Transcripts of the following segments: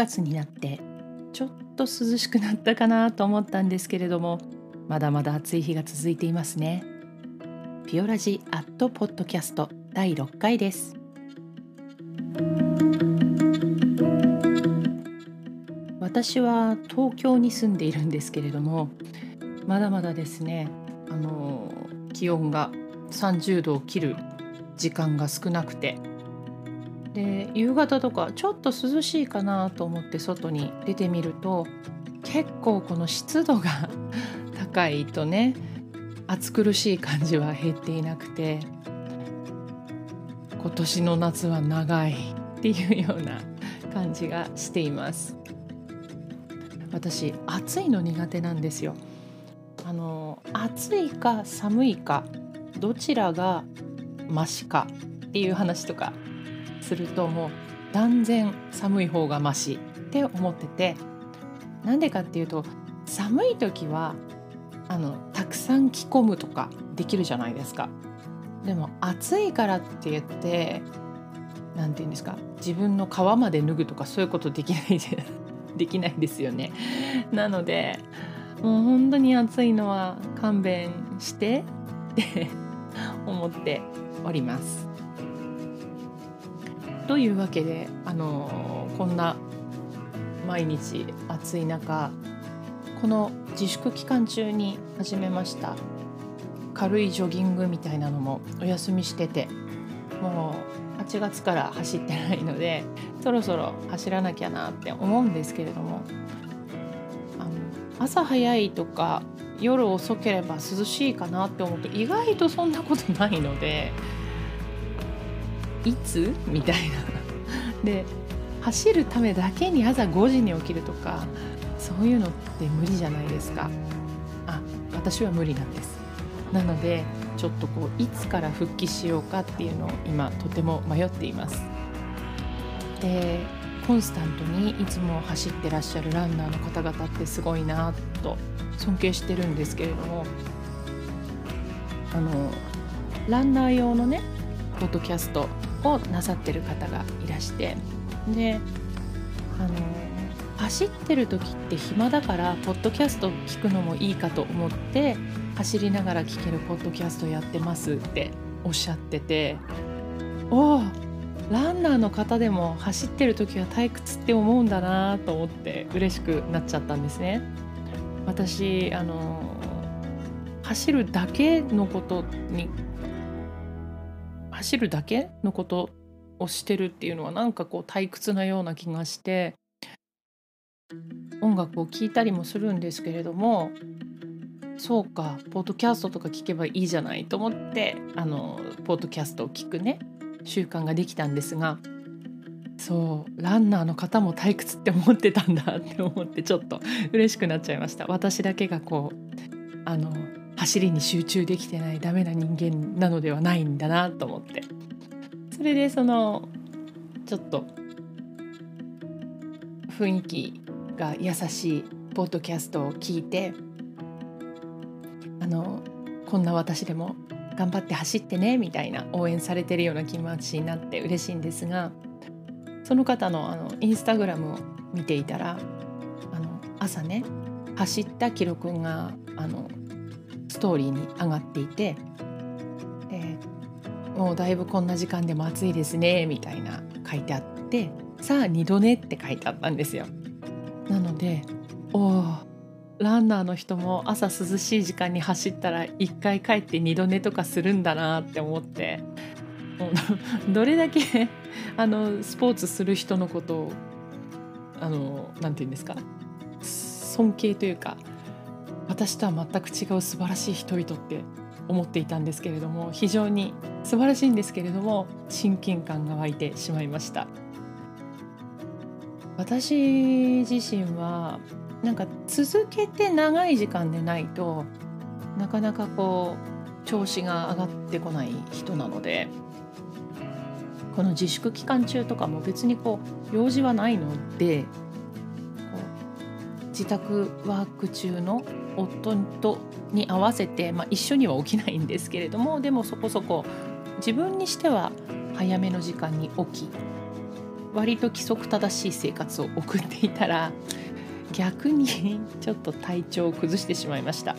月になってちょっと涼しくなったかなと思ったんですけれどもまだまだ暑い日が続いていますね。ピオラジアットポッドキャスト第6回です。私は東京に住んでいるんですけれどもまだまだですねあの気温が30度を切る時間が少なくてで夕方とかちょっと涼しいかなと思って外に出てみると結構この湿度が 高いとね暑苦しい感じは減っていなくて今年の夏は長いっていうような感じがしています。私暑いの苦手なんですよ。あの暑いか寒いかどちらがマシかっていう話とかするともう断然寒い方がマシって思っててなんでかっていうと寒い時はあのたくさん着込むとかできるじゃないですか。でも暑いからって言って何て言うんですか自分の皮まで脱ぐとかそういうことできないで できないですよね。なのでもう本当に暑いのは勘弁してって思っております。というわけであのこんな毎日暑い中この自粛期間中に始めました軽いジョギングみたいなのもお休みしててもう8月から走ってないのでそろそろ走らなきゃなって思うんですけれどもあの朝早いとか夜遅ければ涼しいかなって思うと意外とそんなことないのでいつ？みたいな。で走るためだけに朝5時に起きるとかそういうのって無理じゃないですか。あ私は無理なんです。なのでちょっとこういつから復帰しようかっていうのを今とても迷っています。でコンスタントにいつも走ってらっしゃるランナーの方々ってすごいなと尊敬してるんですけれどもあのランナー用のねポッドキャストをなさってる方がいらしてであの走ってる時って暇だからポッドキャスト聞くのもいいかと思って走りながら聞けるポッドキャストやってますっておっしゃってておおランナーの方でも走ってる時は退屈って思うんだなと思って嬉しくなっちゃったんですね。私あの走るだけのことに走るだけのことをしてるっていうのはなんかこう退屈なような気がして音楽を聴いたりもするんですけれどもそうかポッドキャストとか聞けばいいじゃないと思ってあのポッドキャストを聞くね習慣ができたんですがそうランナーの方も退屈って思ってたんだって思ってちょっと嬉しくなっちゃいました。私だけがこうあの走りに集中できてないダメな人間なのではないんだなと思って。それでそのちょっと雰囲気が優しいポッドキャストを聞いてあのこんな私でも頑張って走ってねみたいな応援されてるような気持ちになって嬉しいんですがその方のあのインスタグラムを見ていたらあの朝ね走った記録があのストーリーに上がっていて、えー、もうだいぶこんな時間でも暑いですねみたいな書いてあってさあ2度寝って書いてあったんですよ。なのでおおランナーの人も朝涼しい時間に走ったら1回帰って2度寝とかするんだなって思って どれだけあのスポーツする人のことをあのなて言うんですか？尊敬というか私とは全く違う素晴らしい人々って思っていたんですけれども非常に素晴らしいんですけれども親近感が湧いてしまいました。私自身はなんか続けて長い時間でないとなかなかこう調子が上がってこない人なのでこの自粛期間中とかも別にこう用事はないので自宅ワーク中の夫とに合わせて、まあ、一緒には起きないんですけれどもでもそこそこ自分にしては早めの時間に起き割と規則正しい生活を送っていたら逆にちょっと体調を崩してしまいました。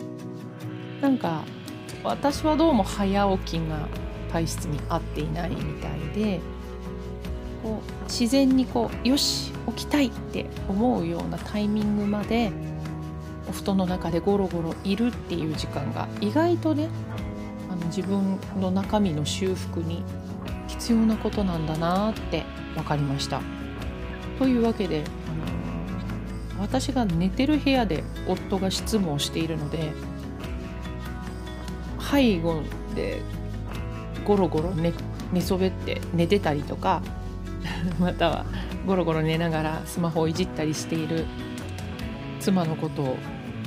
なんか私はどうも早起きが体質に合っていないみたいでこう自然にこうよし起きたいって思うようなタイミングまでお布団の中でゴロゴロいるっていう時間が意外とねあの自分の中身の修復に必要なことなんだなって分かりました。というわけで、あの私が寝てる部屋で夫が執務をしているので背後でゴロゴロ寝寝そべって寝てたりとか またはゴロゴロ寝ながらスマホをいじったりしている妻のことを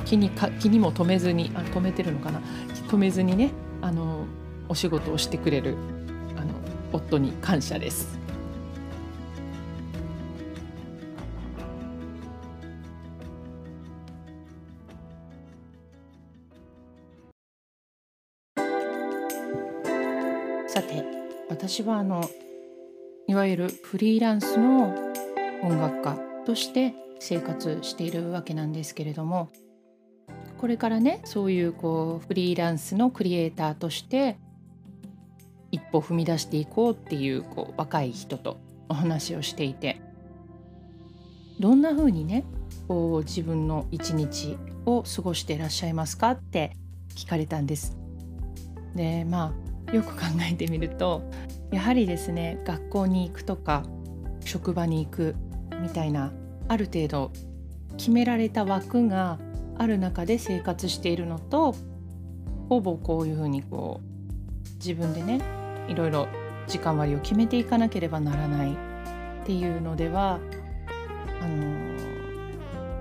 気にか気にも留めずにあ止めてるのかな？止めずにねあのお仕事をしてくれるあの夫に感謝です。さて私はあのいわゆるフリーランスの音楽家として生活しているわけなんですけれどもこれからねそういうこうフリーランスのクリエイターとして一歩踏み出していこうっていうこう若い人とお話をしていてどんな風にねこう自分の一日を過ごしていらっしゃいますかって聞かれたんです。でまあよく考えてみるとやはりですね学校に行くとか職場に行くみたいなある程度決められた枠がある中で生活しているのとほぼこういうふうにこう自分でねいろいろ時間割を決めていかなければならないっていうのではあの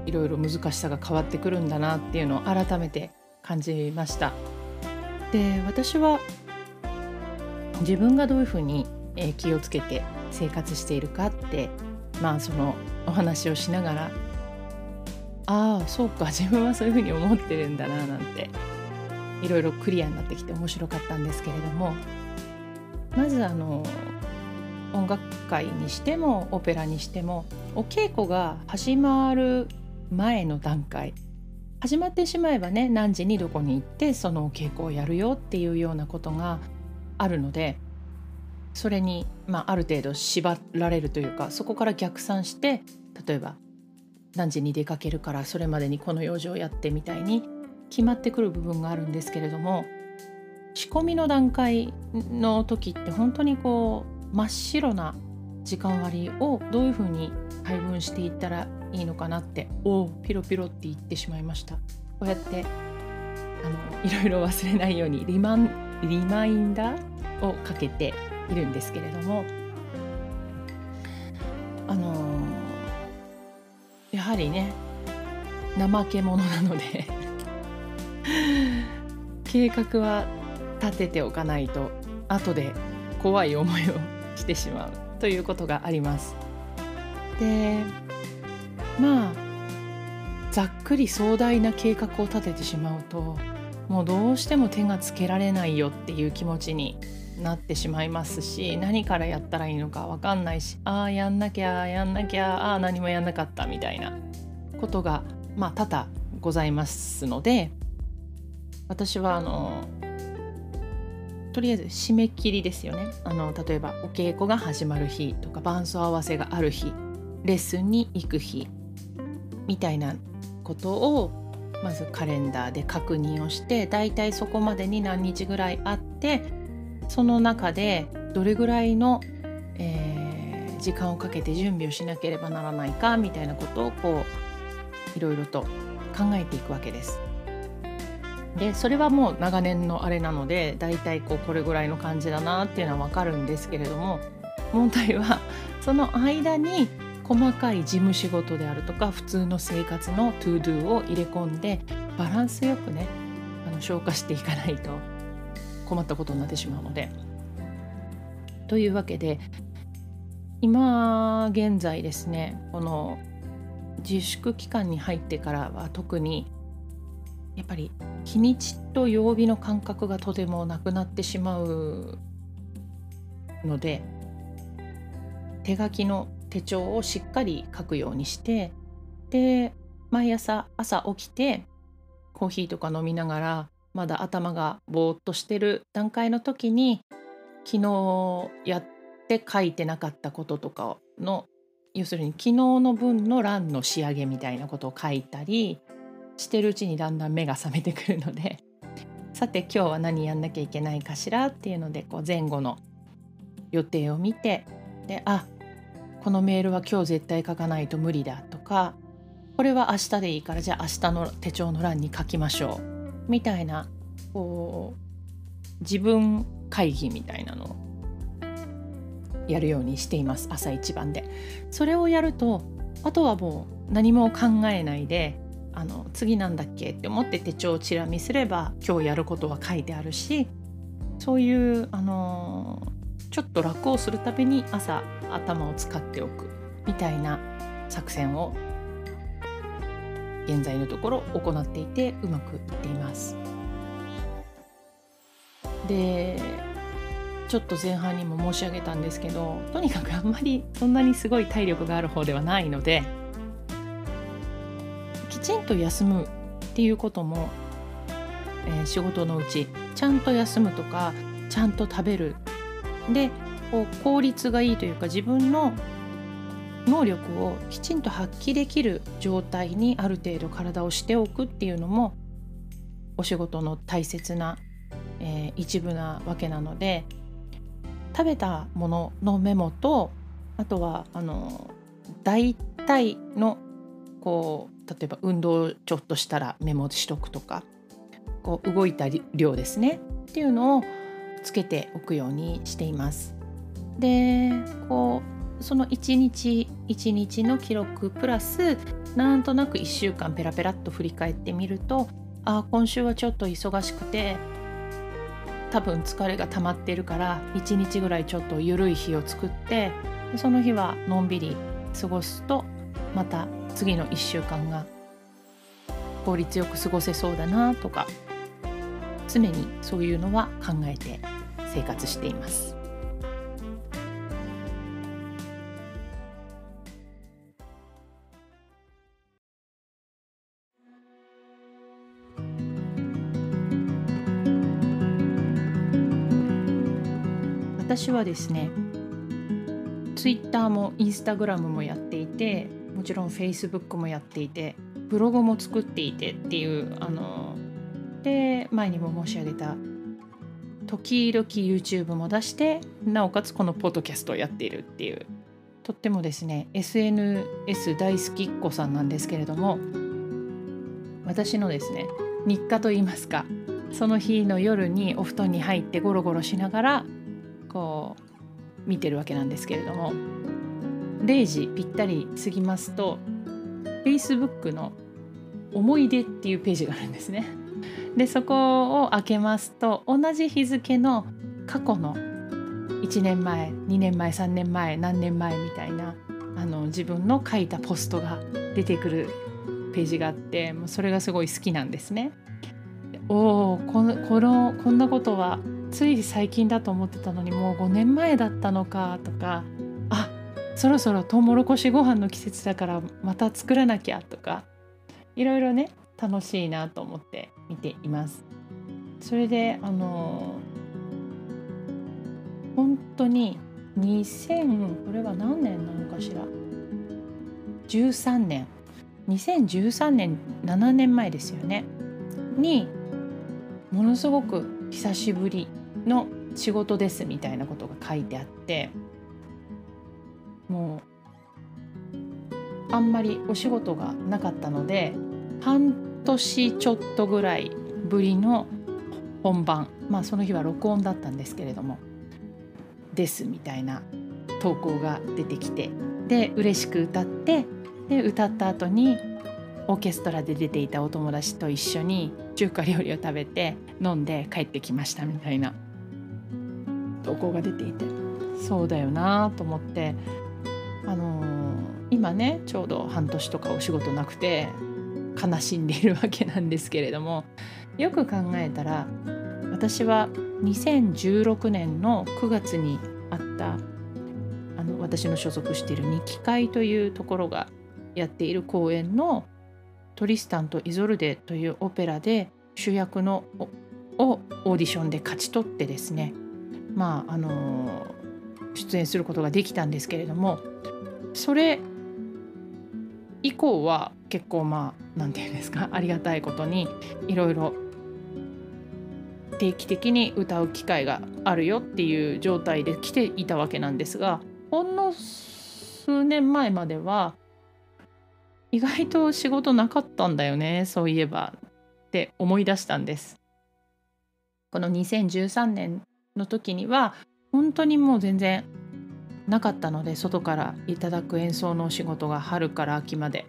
いろいろ難しさが変わってくるんだなっていうのを改めて感じました。で私は自分がどういうふうに気をつけて生活しているかってまあそのお話をしながらああそうか自分はそういうふうに思ってるんだななんていろいろクリアになってきて面白かったんですけれどもまずあの音楽会にしてもオペラにしてもお稽古が始まる前の段階始まってしまえばね何時にどこに行ってそのお稽古をやるよっていうようなことがあるのでそれに、まあ、ある程度縛られるというかそこから逆算して例えば何時に出かけるからそれまでにこの用事をやってみたいに決まってくる部分があるんですけれども仕込みの段階の時って本当にこう真っ白な時間割をどういうふうに配分していったらいいのかなっておおピロピロって言ってしまいました。こうやってあのいろいろ忘れないようにリマンリマインダーをかけているんですけれどもあのやはりね怠け者なので 計画は立てておかないと後で怖い思いをしてしまうということがあります。でまあざっくり壮大な計画を立ててしまうともうどうしても手がつけられないよっていう気持ちになってしまいますし何からやったらいいのか分かんないしああやんなきゃやんなきゃああ何もやんなかったみたいなことがまあ多々ございますので私はあのとりあえず締め切りですよね。あの例えばお稽古が始まる日とか伴奏合わせがある日レッスンに行く日みたいなことをまずカレンダーで確認をしてだいたいそこまでに何日ぐらいあってその中でどれぐらいの、えー、時間をかけて準備をしなければならないかみたいなことをこういろいろと考えていくわけです。でそれはもう長年のあれなのでだいたいこうこれぐらいの感じだなっていうのは分かるんですけれども問題は その間に細かい事務仕事であるとか普通の生活の to-do を入れ込んでバランスよくねあの消化していかないと困ったことになってしまうので。というわけで今現在ですねこの自粛期間に入ってからは特にやっぱり日にちと曜日の感覚がとてもなくなってしまうので手書きの手帳をしっかり書くようにしてで毎朝朝起きてコーヒーとか飲みながらまだ頭がぼーっとしてる段階の時に昨日やって書いてなかったこととかの要するに昨日の分の欄の仕上げみたいなことを書いたりしてるうちにだんだん目が覚めてくるので さて今日は何やんなきゃいけないかしらっていうのでこう前後の予定を見てであこのメールは今日絶対書かないと無理だとかこれは明日でいいからじゃあ明日の手帳の欄に書きましょう。みたいなこう自分会議みたいなのをやるようにしています朝一番で。それをやるとあとはもう何も考えないであの次なんだっけって思って手帳をチラ見すれば今日やることは書いてあるしそういうあのちょっと楽をするために朝頭を使っておくみたいな作戦を現在のところ行っていてうまくいっています。でちょっと前半にも申し上げたんですけどとにかくあんまりそんなにすごい体力がある方ではないのできちんと休むっていうことも、えー、仕事のうちちゃんと休むとかちゃんと食べるでこう効率がいいというか自分の能力をきちんと発揮できる状態にある程度体をしておくっていうのもお仕事の大切な、えー、一部なわけなので食べたもののメモとあとはあの大体のこう例えば運動ちょっとしたらメモしとくとかこう動いた量ですねっていうのをつけておくようにしています。でこうその1日1日の記録プラスなんとなく1週間ペラペラっと振り返ってみるとああ今週はちょっと忙しくて多分疲れが溜まってるから1日ぐらいちょっと緩い日を作ってその日はのんびり過ごすとまた次の1週間が効率よく過ごせそうだなとか常にそういうのは考えて生活しています。私はですねツイッターもインスタグラムもやっていてもちろんフェイスブックもやっていてブログも作っていてっていうあので前にも申し上げた時々 YouTube も出してなおかつこのポッドキャストをやっているっていうとってもですね SNS 大好きっ子さんなんですけれども私のですね日課といいますかその日の夜にお布団に入ってゴロゴロしながらこう見てるわけなんですけれども0時ぴったり過ぎますと Facebook の「思い出」っていうページがあるんですね。でそこを開けますと同じ日付の過去の1年前2年前3年前何年前みたいなあの自分の書いたポストが出てくるページがあってもうそれがすごい好きなんですね。おおこのこのこんなことはつい最近だと思ってたのにもう5年前だったのかとかあそろそろトウモロコシご飯の季節だからまた作らなきゃとかいろいろね楽しいなと思って見ています。それであの本当に2000これは何年なのかしら？13年。2013年7年前ですよね。にものすごく久しぶり。の仕事ですみたいなことが書いてあってもうあんまりお仕事がなかったので半年ちょっとぐらいぶりの本番まあその日は録音だったんですけれどもですみたいな投稿が出てきてで嬉しく歌ってで歌った後にオーケストラで出ていたお友達と一緒に中華料理を食べて飲んで帰ってきましたみたいな。投稿が出ていて。そうだよなと思って。あのー、今ねちょうど半年とかお仕事なくて悲しんでいるわけなんですけれどもよく考えたら私は2016年の9月にあったあの私の所属している日記会というところがやっている公演の「トリスタンとイゾルデ」というオペラで主役のをオーディションで勝ち取ってですねまああの出演することができたんですけれどもそれ以降は結構まあ何て言うんですかありがたいことにいろいろ定期的に歌う機会があるよっていう状態で来ていたわけなんですがほんの数年前までは意外と仕事なかったんだよねそういえばって思い出したんです。この2013年の時には本当にもう全然なかったので外からいただく演奏のお仕事が春から秋まで。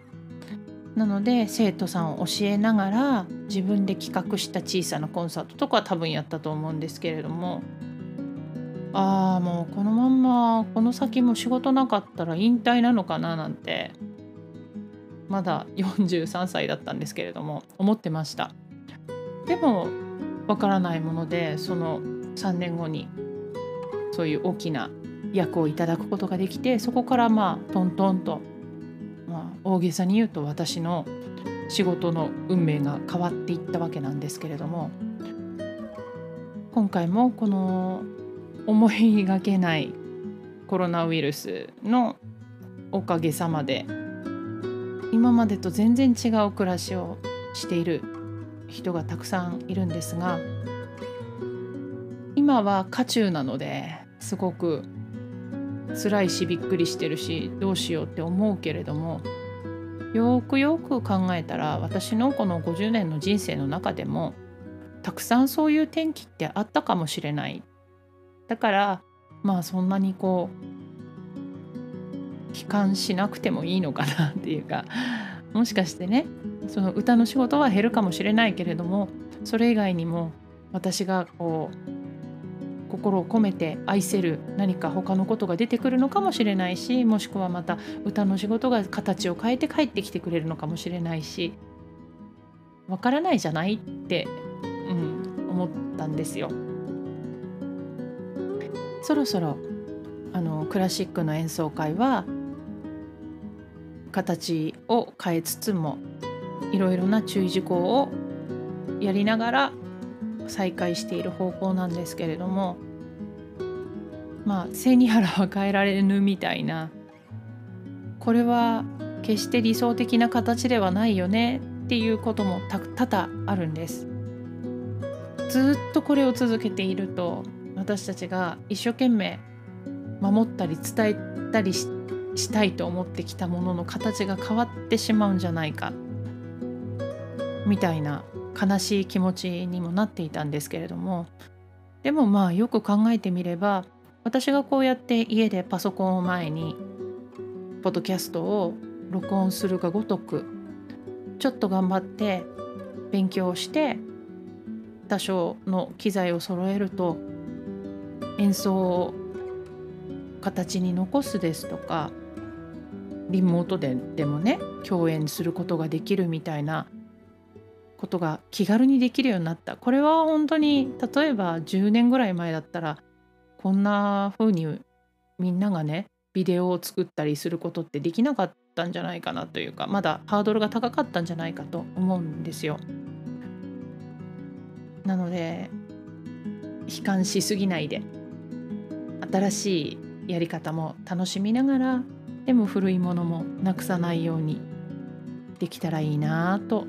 なので生徒さんを教えながら自分で企画した小さなコンサートとかは多分やったと思うんですけれども。ああもうこのまんまこの先も仕事なかったら引退なのかななんてまだ43歳だったんですけれども思ってました。でもわからないものでその3年後にそういう大きな役をいただくことができてそこからまあトントンと、まあ、大げさに言うと私の仕事の運命が変わっていったわけなんですけれども今回もこの思いがけないコロナウイルスのおかげさまで今までと全然違う暮らしをしている人がたくさんいるんですが今は渦中なのですごく辛いしびっくりしてるしどうしようって思うけれどもよくよく考えたら私のこの50年の人生の中でもたくさんそういう天気ってあったかもしれない。だからまあそんなにこう悲観しなくてもいいのかなっていうかもしかしてねその歌の仕事は減るかもしれないけれどもそれ以外にも私がこう心を込めて愛せる何か他のことが出てくるのかもしれないしもしくはまた歌の仕事が形を変えて帰ってきてくれるのかもしれないしわからないじゃないって、うん、思ったんですよ。そろそろあのクラシックの演奏会は形を変えつつもいろいろな注意事項をやりながら再開している方向なんですけれどもまあ背に腹は変えられぬみたいなこれは決して理想的な形ではないよねっていうことも多々あるんです。ずっとこれを続けていると私たちが一生懸命守ったり伝えたりしたいと思ってきたものの形が変わってしまうんじゃないかみたいな悲しい気持ちにもなっていたんですけれども。でもまあよく考えてみれば私がこうやって家でパソコンを前にポッドキャストを録音するがごとくちょっと頑張って勉強して多少の機材を揃えると演奏を形に残すですとかリモートででもね共演することができるみたいなことが気軽にできるようになったこれは本当に例えば10年ぐらい前だったらこんな風にみんながねビデオを作ったりすることってできなかったんじゃないかなというかまだハードルが高かったんじゃないかと思うんですよ。なので悲観しすぎないで新しいやり方も楽しみながらでも古いものもなくさないようにできたらいいなと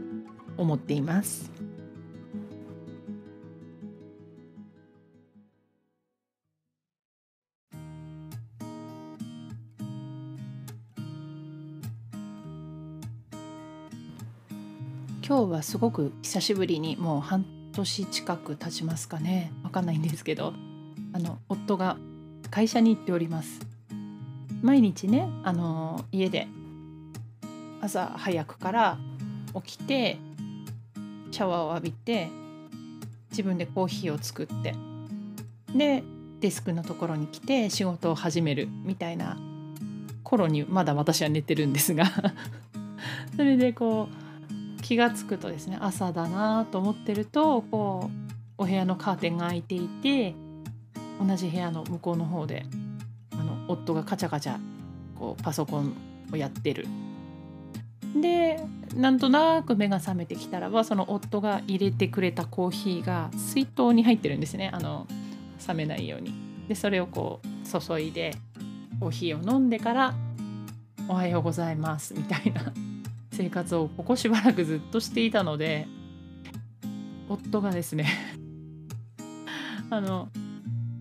思っています。今日はすごく久しぶりにもう半年近く経ちますかね。わかんないんですけど。あの夫が会社に行っております。毎日ねあの家で朝早くから起きてシャワーを浴びて自分でコーヒーを作ってでデスクのところに来て仕事を始めるみたいな頃にまだ私は寝てるんですが それでこう気が付くとですね朝だなと思ってるとこうお部屋のカーテンが開いていて同じ部屋の向こうの方であの夫がカチャカチャこうパソコンをやってる。でなんとなく目が覚めてきたらばその夫が入れてくれたコーヒーが水筒に入ってるんですねあの冷めないように。でそれをこう注いでコーヒーを飲んでから「おはようございます」みたいな 生活をここしばらくずっとしていたので夫がですね あの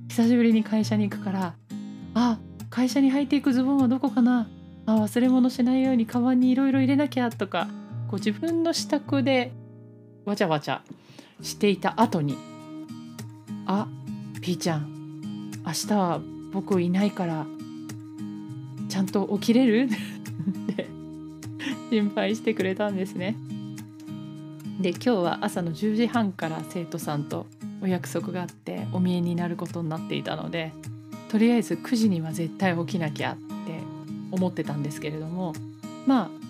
久しぶりに会社に行くから「あ会社に履いていくズボンはどこかな？あ忘れ物しないようにカバンにいろいろ入れなきゃ」とかこう自分の支度でわちゃわちゃしていた後に「あピーちゃん明日は僕いないからちゃんと起きれる? 」って心配してくれたんですね。で今日は朝の10時半から生徒さんとお約束があってお見えになることになっていたのでとりあえず9時には絶対起きなきゃって思ってたんですけれどもまあ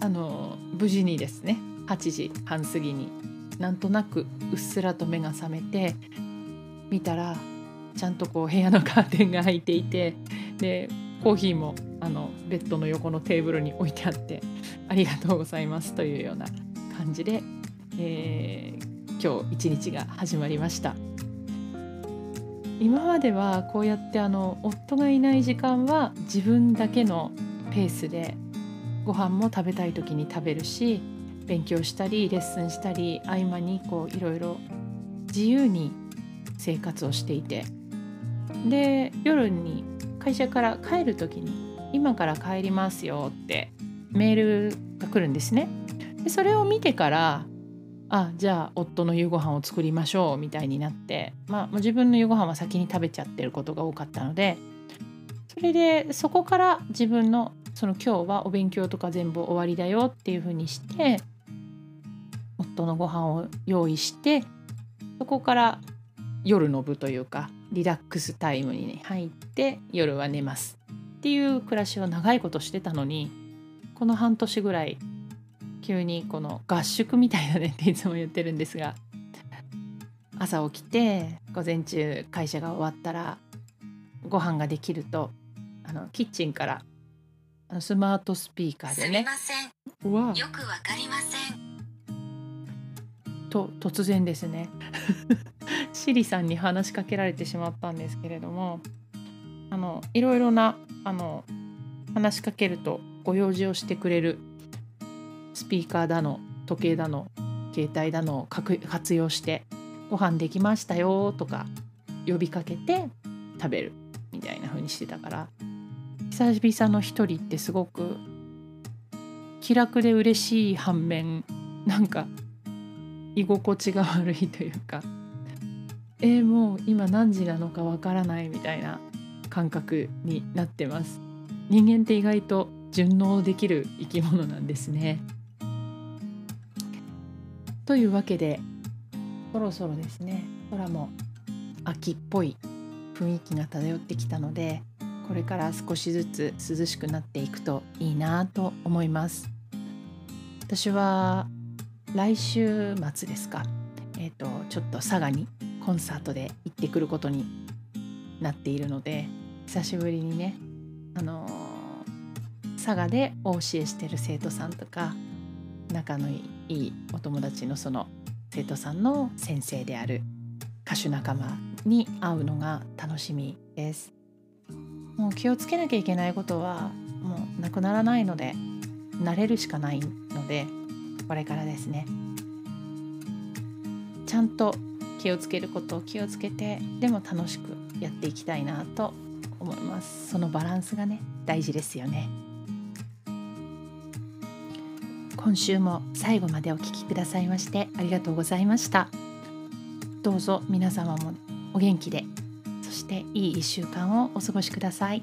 あの無事にですね8時半過ぎになんとなくうっすらと目が覚めて見たらちゃんとこう部屋のカーテンが開いていてでコーヒーもあのベッドの横のテーブルに置いてあってありがとうございますというような感じで、えー、今日一日が始まりました。今まではこうやってあの夫がいない時間は自分だけのペースでご飯も食べたい時に食べるし勉強したりレッスンしたり合間にこういろいろ自由に生活をしていてで夜に会社から帰る時に「今から帰りますよ」ってメールが来るんですね。でそれを見てからあじゃあ夫の夕ご飯を作りましょうみたいになってまあ自分の夕ご飯は先に食べちゃってることが多かったのでそれでそこから自分のその今日はお勉強とか全部終わりだよっていうふうにして夫のご飯を用意してそこから夜の部というかリラックスタイムにね入って夜は寝ますっていう暮らしを長いことしてたのにこの半年ぐらい急にこの合宿みたいだねっていつも言ってるんですが朝起きて午前中会社が終わったらご飯ができるとあのキッチンからスマートスピーカーでね「よくわかりません」と突然ですね。シリさんに話しかけられてしまったんですけれどもあのいろいろなあの話しかけるとご用事をしてくれるスピーカーだの時計だの携帯だのを活用して「ご飯できましたよ」とか呼びかけて食べるみたいな風にしてたから久々の一人ってすごく気楽で嬉しい反面なんか居心地が悪いというか えー、もう今何時なのかわからないみたいな感覚になってます。人間って意外と順応できる生き物なんですね。というわけでそろそろですね空も秋っぽい雰囲気が漂ってきたのでこれから少しずつ涼しくなっていくといいなと思います。私は来週末ですか。えっ、ー、とちょっと佐賀にコンサートで行ってくることになっているので久しぶりにねあの佐賀でお教えしてる生徒さんとか仲のいいお友達のその生徒さんの先生である歌手仲間に会うのが楽しみです。もう気をつけなきゃいけないことはもうなくならないので慣れるしかないのでこれからですね。ちゃんと気をつけることを気をつけてでも楽しくやっていきたいなと思います。そのバランスがね大事ですよね。今週も最後までお聴きくださいましてありがとうございました。どうぞ皆様もお元気で。していい1週間をお過ごしください。